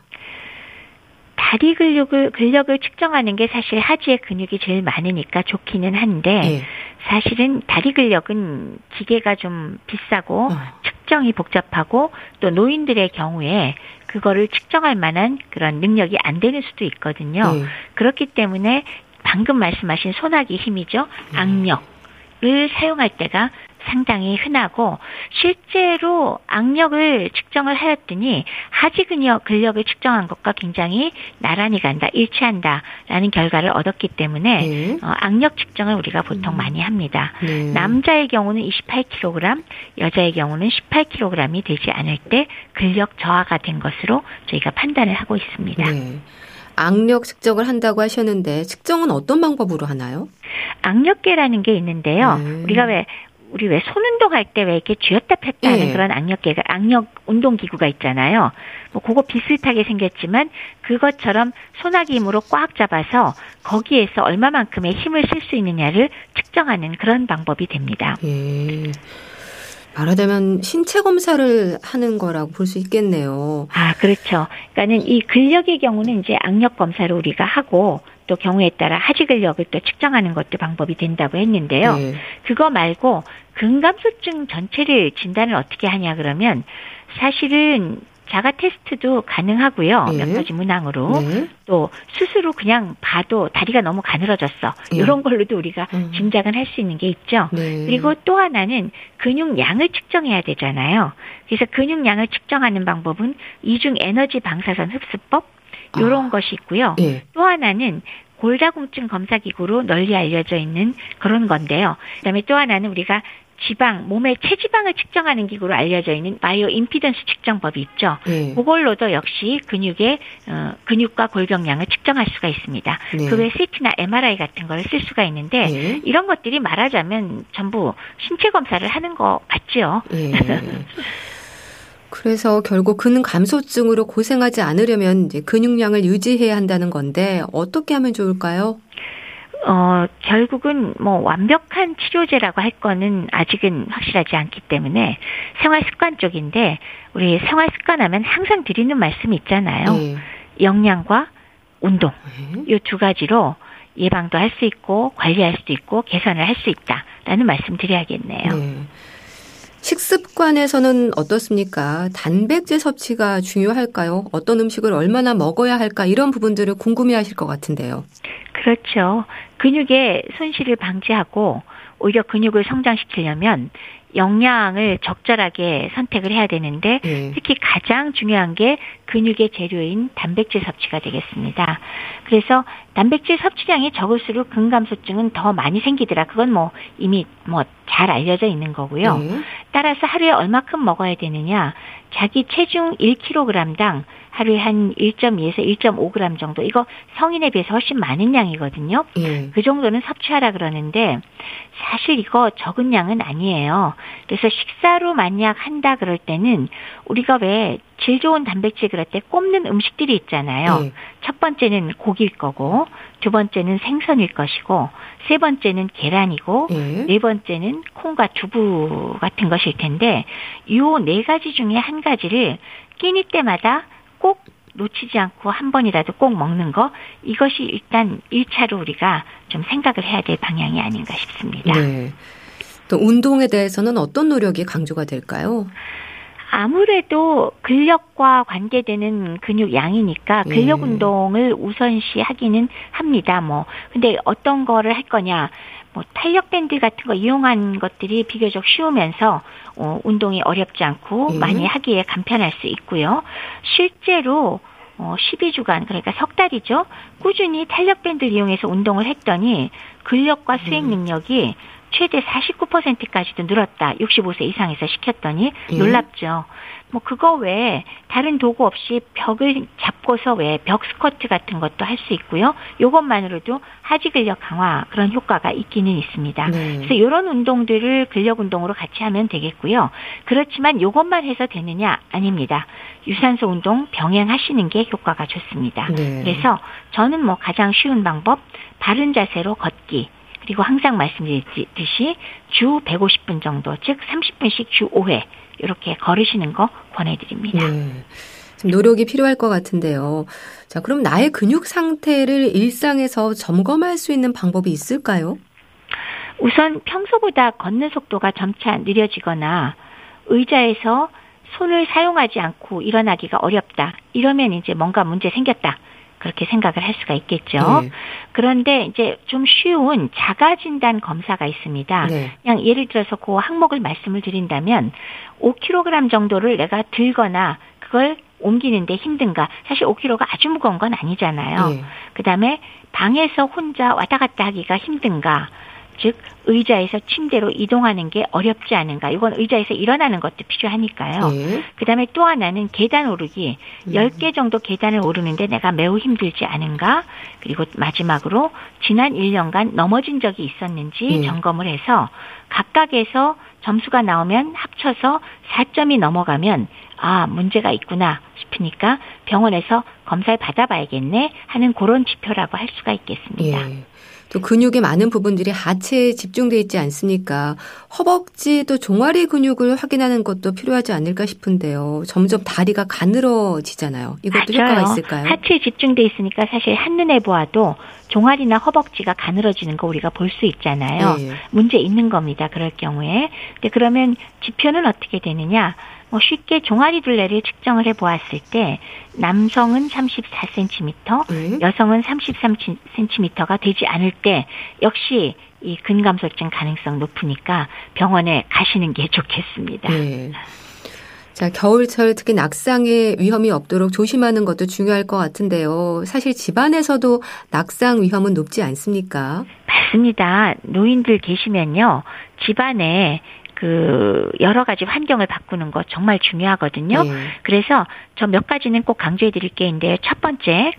다리 근력을 근력을 측정하는 게 사실 하지의 근육이 제일 많으니까 좋기는 한데 네. 사실은 다리 근력은 기계가 좀 비싸고 어. 측정이 복잡하고 또 노인들의 경우에 그거를 측정할 만한 그런 능력이 안 되는 수도 있거든요. 네. 그렇기 때문에 방금 말씀하신 소나기 힘이죠. 음. 악력을 사용할 때가 상당히 흔하고 실제로 악력을 측정을 하였더니 하지 근력 근력을 측정한 것과 굉장히 나란히 간다 일치한다라는 결과를 얻었기 때문에 네. 어, 악력 측정을 우리가 보통 음. 많이 합니다. 네. 남자의 경우는 28kg, 여자의 경우는 18kg이 되지 않을 때 근력 저하가 된 것으로 저희가 판단을 하고 있습니다. 네. 악력 측정을 한다고 하셨는데 측정은 어떤 방법으로 하나요? 악력계라는 게 있는데요. 네. 우리가 왜 우리 왜 손 운동 할 때 왜 이렇게 쥐었다 폈다 하는 네. 그런 악력계가 악력 운동 기구가 있잖아요. 뭐 그거 비슷하게 생겼지만 그것처럼 소나기 힘으로 꽉 잡아서 거기에서 얼마만큼의 힘을 쓸 수 있느냐를 측정하는 그런 방법이 됩니다. 예. 말하자면 신체 검사를 하는 거라고 볼 수 있겠네요. 아, 그렇죠. 그러니까는 이 근력의 경우는 이제 악력 검사를 우리가 하고 또 경우에 따라 하지 근력을 또 측정하는 것도 방법이 된다고 했는데요. 네. 그거 말고 근감소증 전체를 진단을 어떻게 하냐 그러면 사실은 자가 테스트도 가능하고요. 네. 몇 가지 문항으로. 네. 또 스스로 그냥 봐도 다리가 너무 가늘어졌어. 네. 이런 걸로도 우리가 음. 짐작은 할 수 있는 게 있죠. 네. 그리고 또 하나는 근육량을 측정해야 되잖아요. 그래서 근육량을 측정하는 방법은 이중 에너지 방사선 흡수법 이런 아. 것이 있고요. 네. 또 하나는 골다공증 검사 기구로 널리 알려져 있는 그런 건데요. 그다음에 또 하나는 우리가 지방, 몸의 체지방을 측정하는 기구로 알려져 있는 바이오 임피던스 측정법이 있죠. 네. 그걸로도 역시 근육의 어, 근육과 골병량을 측정할 수가 있습니다. 네. 그외 CT나 MRI 같은 걸 쓸 수가 있는데 네. 이런 것들이 말하자면 전부 신체 검사를 하는 것 같지요. 네. 그래서 결국 근육 감소증으로 고생하지 않으려면 이제 근육량을 유지해야 한다는 건데 어떻게 하면 좋을까요? 어, 결국은 뭐 완벽한 치료제라고 할 거는 아직은 확실하지 않기 때문에 생활 습관 쪽인데 우리 생활 습관 하면 항상 드리는 말씀이 있잖아요. 네. 영양과 운동. 네. 이두 가지로 예방도 할 수 있고 관리할 수도 있고 개선을 할 수 있다라는 말씀 드려야겠네요. 네. 식습관에서는 어떻습니까? 단백질 섭취가 중요할까요? 어떤 음식을 얼마나 먹어야 할까? 이런 부분들을 궁금해 하실 것 같은데요. 그렇죠. 근육의 손실을 방지하고 오히려 근육을 성장시키려면 영양을 적절하게 선택을 해야 되는데 네. 특히 가장 중요한 게 근육의 재료인 단백질 섭취가 되겠습니다. 그래서 단백질 섭취량이 적을수록 근감소증은 더 많이 생기더라. 그건 뭐 이미 뭐 잘 알려져 있는 거고요. 네. 따라서 하루에 얼마큼 먹어야 되느냐? 자기 체중 1kg당 하루에 한 1.2에서 1.5g 정도 이거 성인에 비해서 훨씬 많은 양이거든요. 예. 그 정도는 섭취하라 그러는데 사실 이거 적은 양은 아니에요. 그래서 식사로 만약 한다 그럴 때는 우리가 왜 질 좋은 단백질 그럴 때 꼽는 음식들이 있잖아요. 예. 첫 번째는 고기일 거고 두 번째는 생선일 것이고 세 번째는 계란이고 예. 네 번째는 콩과 두부 같은 것일 텐데 이네 가지 중에 한 가지를 끼니 때마다 꼭 놓치지 않고 한 번이라도 꼭 먹는 거 이것이 일단 1차로 우리가 좀 생각을 해야 될 방향이 아닌가 싶습니다. 네. 또 운동에 대해서는 어떤 노력이 강조가 될까요? 아무래도 근력과 관계되는 근육 양이니까 네. 근력 운동을 우선시 하기는 합니다. 뭐 근데 어떤 거를 할 거냐? 뭐 탄력 밴드 같은 거 이용한 것들이 비교적 쉬우면서 어, 운동이 어렵지 않고 음. 많이 하기에 간편할 수 있고요. 실제로 어, 12주간, 그러니까 석 달이죠. 꾸준히 탄력 밴드를 이용해서 운동을 했더니 근력과 수행 음. 능력이 최대 49%까지도 늘었다. 65세 이상에서 시켰더니 예. 놀랍죠. 뭐 그거 외에 다른 도구 없이 벽을 잡고서 왜 벽 스쿼트 같은 것도 할 수 있고요. 요것만으로도 하지 근력 강화 그런 효과가 있기는 있습니다. 네. 그래서 이런 운동들을 근력 운동으로 같이 하면 되겠고요. 그렇지만 요것만 해서 되느냐 아닙니다. 유산소 운동 병행하시는 게 효과가 좋습니다. 네. 그래서 저는 뭐 가장 쉬운 방법 바른 자세로 걷기 그리고 항상 말씀드렸듯이 주 150분 정도, 즉 30분씩 주 5회 이렇게 걸으시는 거 권해드립니다. 네. 좀 노력이 필요할 것 같은데요. 자, 그럼 나의 근육 상태를 일상에서 점검할 수 있는 방법이 있을까요? 우선 평소보다 걷는 속도가 점차 느려지거나 의자에서 손을 사용하지 않고 일어나기가 어렵다. 이러면 이제 뭔가 문제 생겼다. 그렇게 생각을 할 수가 있겠죠. 네. 그런데 이제 좀 쉬운 자가 진단 검사가 있습니다. 네. 그냥 예를 들어서 그 항목을 말씀을 드린다면 5kg 정도를 내가 들거나 그걸 옮기는데 힘든가? 사실 5kg가 아주 무거운 건 아니잖아요. 네. 그다음에 방에서 혼자 왔다 갔다 하기가 힘든가? 즉 의자에서 침대로 이동하는 게 어렵지 않은가. 이건 의자에서 일어나는 것도 필요하니까요. 네. 그다음에 또 하나는 계단 오르기. 음. 10개 정도 계단을 오르는데 내가 매우 힘들지 않은가? 그리고 마지막으로 지난 1년간 넘어진 적이 있었는지 네. 점검을 해서 각각에서 점수가 나오면 합쳐서 4점이 넘어가면 아, 문제가 있구나 싶으니까 병원에서 검사를 받아봐야겠네 하는 그런 지표라고 할 수가 있겠습니다. 예. 또 근육의 많은 부분들이 하체에 집중돼 있지 않습니까? 허벅지 또 종아리 근육을 확인하는 것도 필요하지 않을까 싶은데요. 점점 다리가 가늘어지잖아요. 이것도 맞아요. 효과가 있을까요? 하체에 집중돼 있으니까 사실 한눈에 보아도 종아리나 허벅지가 가늘어지는 거 우리가 볼 수 있잖아요. 네. 문제 있는 겁니다. 그럴 경우에. 근데 그러면 지표는 어떻게 되느냐? 뭐 쉽게 종아리 둘레를 측정을 해 보았을 때 남성은 34cm, 네. 여성은 33cm가 되지 않을 때 역시 이 근감소증 가능성 높으니까 병원에 가시는 게 좋겠습니다. 네. 자, 겨울철 특히 낙상의 위험이 없도록 조심하는 것도 중요할 것 같은데요. 사실 집안에서도 낙상 위험은 높지 않습니까? 맞습니다. 노인들 계시면요. 집안에 그 여러 가지 환경을 바꾸는 거 정말 중요하거든요. 네. 그래서 저 몇 가지는 꼭 강조해 드릴 게 있는데요. 첫 번째,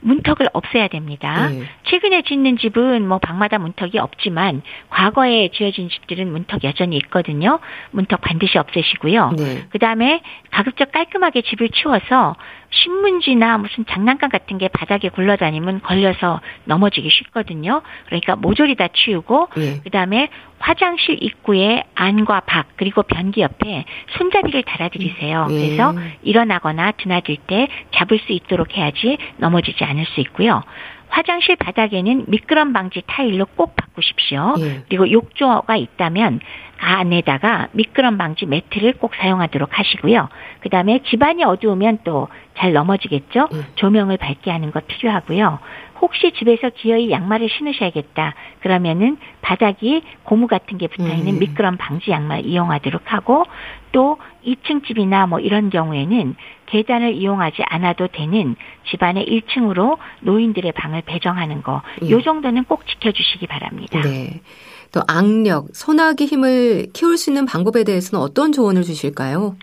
문턱을 없애야 됩니다. 네. 최근에 짓는 집은 뭐 방마다 문턱이 없지만 과거에 지어진 집들은 문턱 여전히 있거든요. 문턱 반드시 없애시고요. 네. 그다음에 가급적 깔끔하게 집을 치워서 신문지나 무슨 장난감 같은 게 바닥에 굴러다니면 걸려서 넘어지기 쉽거든요. 그러니까 모조리 다 치우고 네. 그다음에 화장실 입구에 안과 밖 그리고 변기 옆에 손잡이를 달아드리세요. 네. 그래서 일어나거나 드나들 때 잡을 수 있도록 해야지 넘어지지 않을 수 있고요. 화장실 바닥에는 미끄럼 방지 타일로 꼭 바꾸십시오. 예. 그리고 욕조가 있다면 안에다가 미끄럼 방지 매트를 꼭 사용하도록 하시고요. 그 다음에 집안이 어두우면 또 잘 넘어지겠죠? 예. 조명을 밝게 하는 것 필요하고요. 혹시 집에서 기어이 양말을 신으셔야겠다. 그러면은 바닥이 고무 같은 게 붙어 있는 음. 미끄럼 방지 양말 이용하도록 하고 또 2층 집이나 뭐 이런 경우에는 계단을 이용하지 않아도 되는 집안의 1층으로 노인들의 방을 배정하는 거. 음. 요 정도는 꼭 지켜 주시기 바랍니다. 네. 또 악력, 소나기 힘을 키울 수 있는 방법에 대해서는 어떤 조언을 주실까요?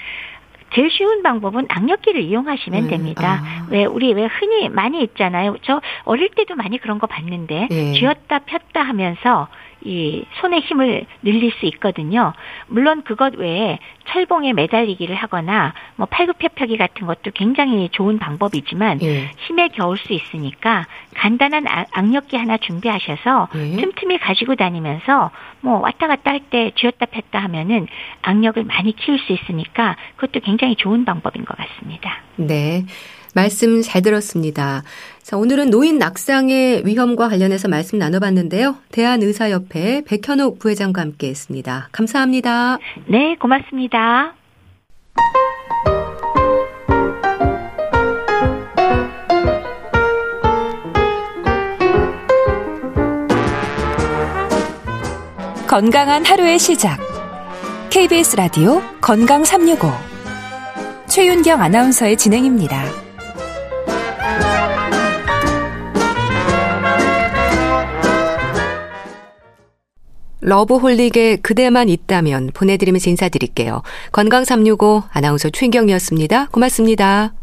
제일 쉬운 방법은 악력기를 이용하시면 음, 됩니다. 아. 왜 우리 왜 흔히 많이 있잖아요. 저 어릴 때도 많이 그런 거 봤는데 네. 쥐었다 폈다 하면서 이 손의 힘을 늘릴 수 있거든요. 물론 그것 외에 철봉에 매달리기를 하거나 뭐 팔굽혀펴기 같은 것도 굉장히 좋은 방법이지만 예. 힘에 겨울 수 있으니까 간단한 아, 악력기 하나 준비하셔서 예. 틈틈이 가지고 다니면서 뭐 왔다 갔다 할 때 쥐었다 폈다 하면은 악력을 많이 키울 수 있으니까 그것도 굉장히 좋은 방법인 것 같습니다. 네. 말씀 잘 들었습니다. 자, 오늘은 노인 낙상의 위험과 관련해서 말씀 나눠봤는데요. 대한의사협회 백현옥 부회장과 함께 했습니다. 감사합니다. 네, 고맙습니다. 건강한 하루의 시작. KBS 라디오 건강 365. 최윤경 아나운서의 진행입니다. 러브홀릭의 그대만 있다면 보내드리면서 인사드릴게요. 건강365 아나운서 최인경이었습니다. 고맙습니다.